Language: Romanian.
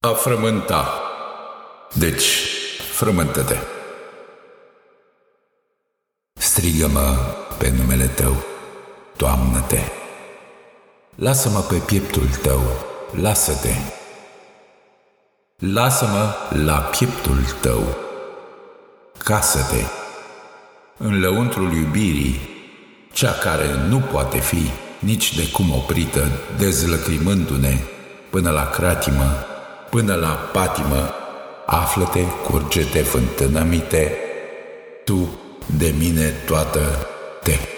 A frământa. Deci, frământă-te. Strigă-mă pe numele tău, toamnă-te. Lasă-mă pe pieptul tău, lasă-te. Lasă-mă la pieptul tău, casă-te. În lăuntrul iubirii, cea care nu poate fi nici de cum oprită, dezlăcrimându-ne până la cratimă, până la patimă, află-te, curge-te, fântână-mite, tu de mine toată te.